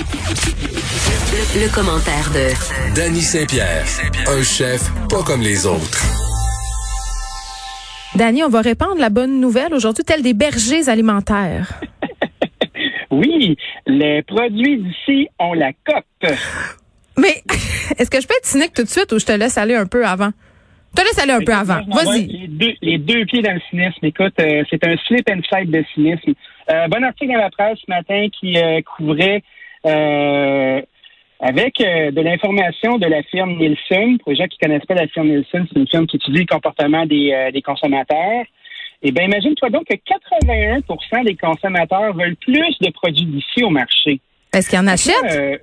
Le, le commentaire de Danny Saint-Pierre, un chef pas comme les autres. Danny, on va répandre la bonne nouvelle aujourd'hui, telle des bergers alimentaires. Oui, les produits d'ici ont la cote. Mais est-ce que je peux être cynique tout de suite ou je te laisse aller un peu avant? Je te laisse aller un peu avant. Vas-y. Les deux, les deux pieds dans le cynisme. Écoute, euh, c'est un slip and slide de cynisme. Euh, bon article dans la presse ce matin qui euh, couvrait euh, avec euh, de l'information de la firme Nielsen. Pour les gens qui connaissent pas la firme Nielsen, c'est une firme qui étudie le comportement des, euh, des consommateurs. Eh bien, imagine-toi donc que 81% des consommateurs veulent plus de produits d'ici au marché. Est-ce qu'il y en achète? Euh,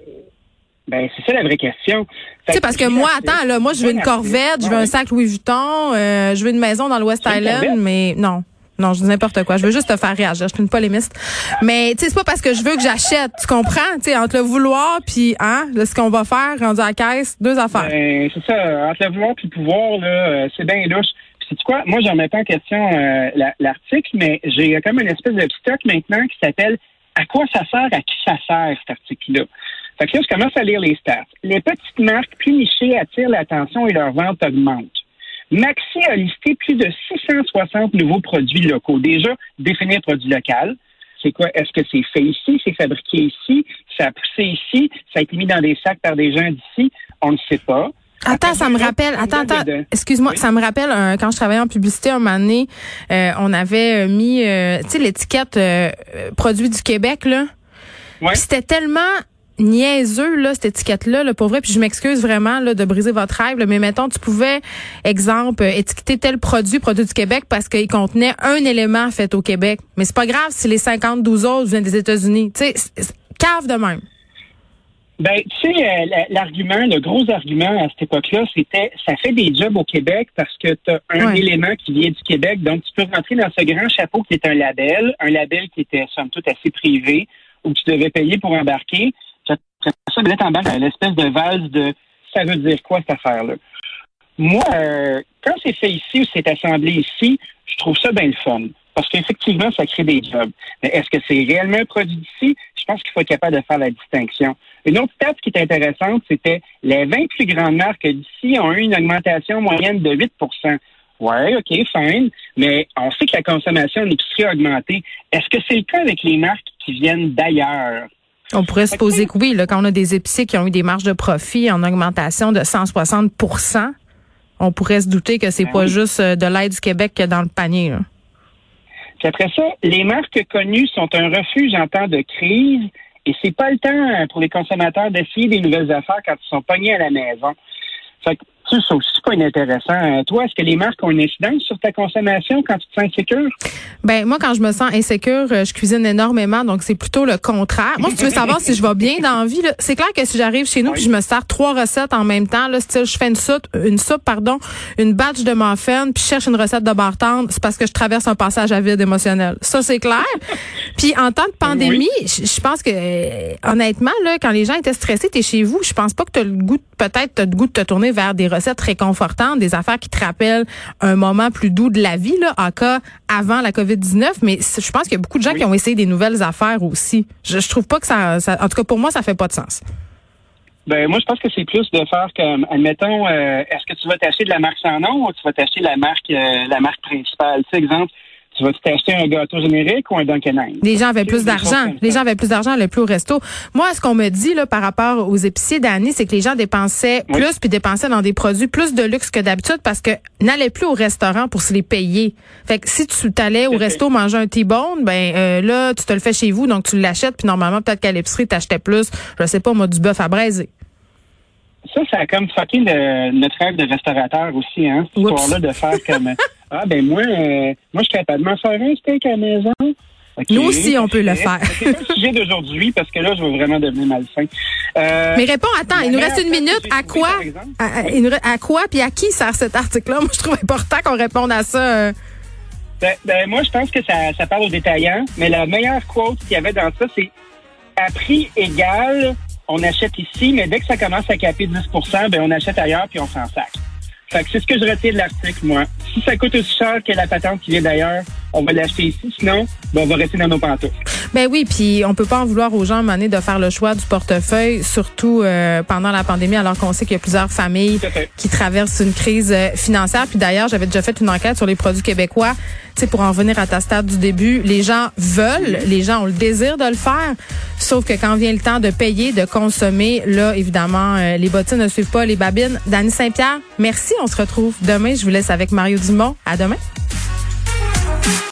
ben, c'est ça la vraie question. Tu sais, parce que moi, attends, là, moi, je veux une Corvette, je veux un sac Louis Vuitton, je veux une maison dans veux une Island, mais non. Non, je dis n'importe quoi. Je veux juste te faire réagir. Je suis une polémiste. Mais, tu sais, c'est pas parce que je veux que j'achète. Tu comprends? Tu sais, entre le vouloir puis, hein, là, ce qu'on va faire, rendu à la caisse, deux affaires. Ben, c'est ça, entre le vouloir et le pouvoir, là, euh, c'est bien louche. Puis c'est quoi? Moi, j'en mets pas en question euh, la- l'article, mais j'ai comme une espèce de stock maintenant qui s'appelle À quoi ça sert, à qui ça sert, cet article-là? Fait que là, je commence à lire les stats. Les petites marques plus nichées attirent l'attention et leurs ventes augmentent. Maxi a listé plus de 660 nouveaux produits locaux. Déjà, définir produit local. C'est quoi? Est-ce que c'est fait ici? C'est fabriqué ici? Ça a poussé ici? Ça a été mis dans des sacs par des gens d'ici? On ne sait pas. Attends, ça me rappelle. Attends, attends. Excuse-moi, Oui. ça me rappelle quand je travaillais en publicité un moment donné, euh, on avait euh, mis, euh, tu sais, l'étiquette produit du Québec là. Ouais. C'était tellement niaiseux là cette étiquette là, là pour vrai. Puis je m'excuse vraiment là de briser votre rêve, là, mais mettons tu pouvais, exemple, euh, étiqueter tel produit, produit du Québec parce qu'il contenait un élément fait au Québec. Mais c'est pas grave si les 52 autres viennent des États-Unis. Tu sais, cave de même. Ben, tu sais, euh, la- l'argument, le gros argument à cette époque-là, c'était ça fait des jobs au Québec parce que tu as un Ouais. élément qui vient du Québec, donc tu peux rentrer dans ce grand chapeau qui est un label, un label qui était somme toute assez privé, où tu devais payer pour embarquer. Ça, ben là, t'embarques dans l'espèce de valse de ça veut dire quoi cette affaire-là. Moi, euh, quand c'est fait ici ou c'est assemblé ici, je trouve ça bien le fun. Parce qu'effectivement, ça crée des jobs. Mais est-ce que c'est réellement un produit d'ici? Je pense qu'il faut être capable de faire la distinction. Une autre stat qui est intéressante, c'était les 20 plus grandes marques d'ici ont eu une augmentation moyenne de 8% Ouais, OK, fine. Mais on sait que la consommation en épicerie a augmenté. Est-ce que c'est le cas avec les marques qui viennent d'ailleurs? On pourrait supposer que oui, là, quand on a des épiciers qui ont eu des marges de profit en augmentation de 160% on pourrait se douter que c'est Ben pas oui. juste euh, de l'aide du Québec que dans le panier. là. Puis après ça, les marques connues sont un refuge en temps de crise et c'est pas le temps pour les consommateurs d'essayer des nouvelles affaires quand ils sont pognés à la maison. Fait que, c'est aussi pas inintéressant. Euh, Toi, est-ce que les marques ont une incidence sur ta consommation quand tu te sens insécure? Ben moi quand je me sens insécure, euh, je cuisine énormément donc c'est plutôt le contraire. Moi si tu veux savoir si je vais bien dans la vie, c'est clair que si j'arrive chez nous Oui. puis je me sers trois recettes en même temps, là, style je fais une soupe, une soupe pardon, une batch de muffins puis je cherche une recette de bar tendre, c'est parce que je traverse un passage à vide émotionnel. Ça c'est clair. puis en temps de pandémie, je je pense que euh, honnêtement là quand les gens étaient stressés, t'es chez vous, je pense pas que tu as le goût peut-être t'as le goût de te tourner vers des recettes réconfortantes, des affaires qui te rappellent un moment plus doux de la vie là, en cas avant la COVID-19, mais je pense qu'il y a beaucoup de gens Oui. qui ont essayé des nouvelles affaires aussi. Je, je trouve pas que ça, ça- en tout cas pour moi ça fait pas de sens. Ben moi, je pense que c'est plus de faire comme, admettons, euh, est-ce que tu vas t'acheter de la marque sans nom ou tu vas t'acheter la marque, euh, la marque principale? Tu sais, exemple, tu vas t'acheter un gâteau générique ou un Dunkin' Les gens avaient plus d'argent. Les gens avaient plus d'argent, allaient plus au resto. Moi, ce qu'on me dit là par rapport aux épiciers d'année, c'est que les gens dépensaient Oui. plus puis dépensaient dans des produits plus de luxe que d'habitude parce que n'allaient plus au restaurant pour se les payer. Fait que si tu t'allais au resto manger un T-bone, ben euh, là tu te le fais chez vous donc tu l'achètes puis normalement peut-être qu'à l'épicerie t'achetais plus, je sais pas moi du bœuf à braiser. Ça, ça a comme fucké le- notre rêve de restaurateur aussi, hein, cette histoire-là de faire comme Ah ben moi, euh, moi je suis capable de m'en faire un steak à la maison. Nous aussi, on peut le faire. C'est pas le sujet d'aujourd'hui parce que là, je vais vraiment devenir malsain. Euh, Mais réponds, attends, il nous reste une minute. À quoi? À, à- quoi puis à qui sert cet article-là? Moi, je trouve important qu'on réponde à ça. euh. Ben, ben, moi, je pense que ça, ça parle aux détaillants, mais la meilleure quote qu'il y avait dans ça, c'est à prix égal, on achète ici, mais dès que ça commence à caper 10% ben, on achète ailleurs puis on s'en sac. Fait que c'est ce que je retiens de l'article, moi. Si ça coûte aussi cher que la patente qui vient d'ailleurs, on va l'acheter ici. Sinon, ben, on va rester dans nos pantoufles. Ben oui, puis on peut pas en vouloir aux gens à de faire le choix du portefeuille, surtout euh, pendant la pandémie, alors qu'on sait qu'il y a plusieurs familles qui traversent une crise euh, financière. Puis d'ailleurs, j'avais déjà fait une enquête sur les produits québécois. Tu sais, pour en revenir à ta stade du début, les gens veulent, les gens ont le désir de le faire, sauf que quand vient le temps de payer, de consommer, là, évidemment, euh, les bottines ne suivent pas les babines. Dany Saint-Pierre, merci. On se retrouve demain. Je vous laisse avec Mario Dumont. À demain.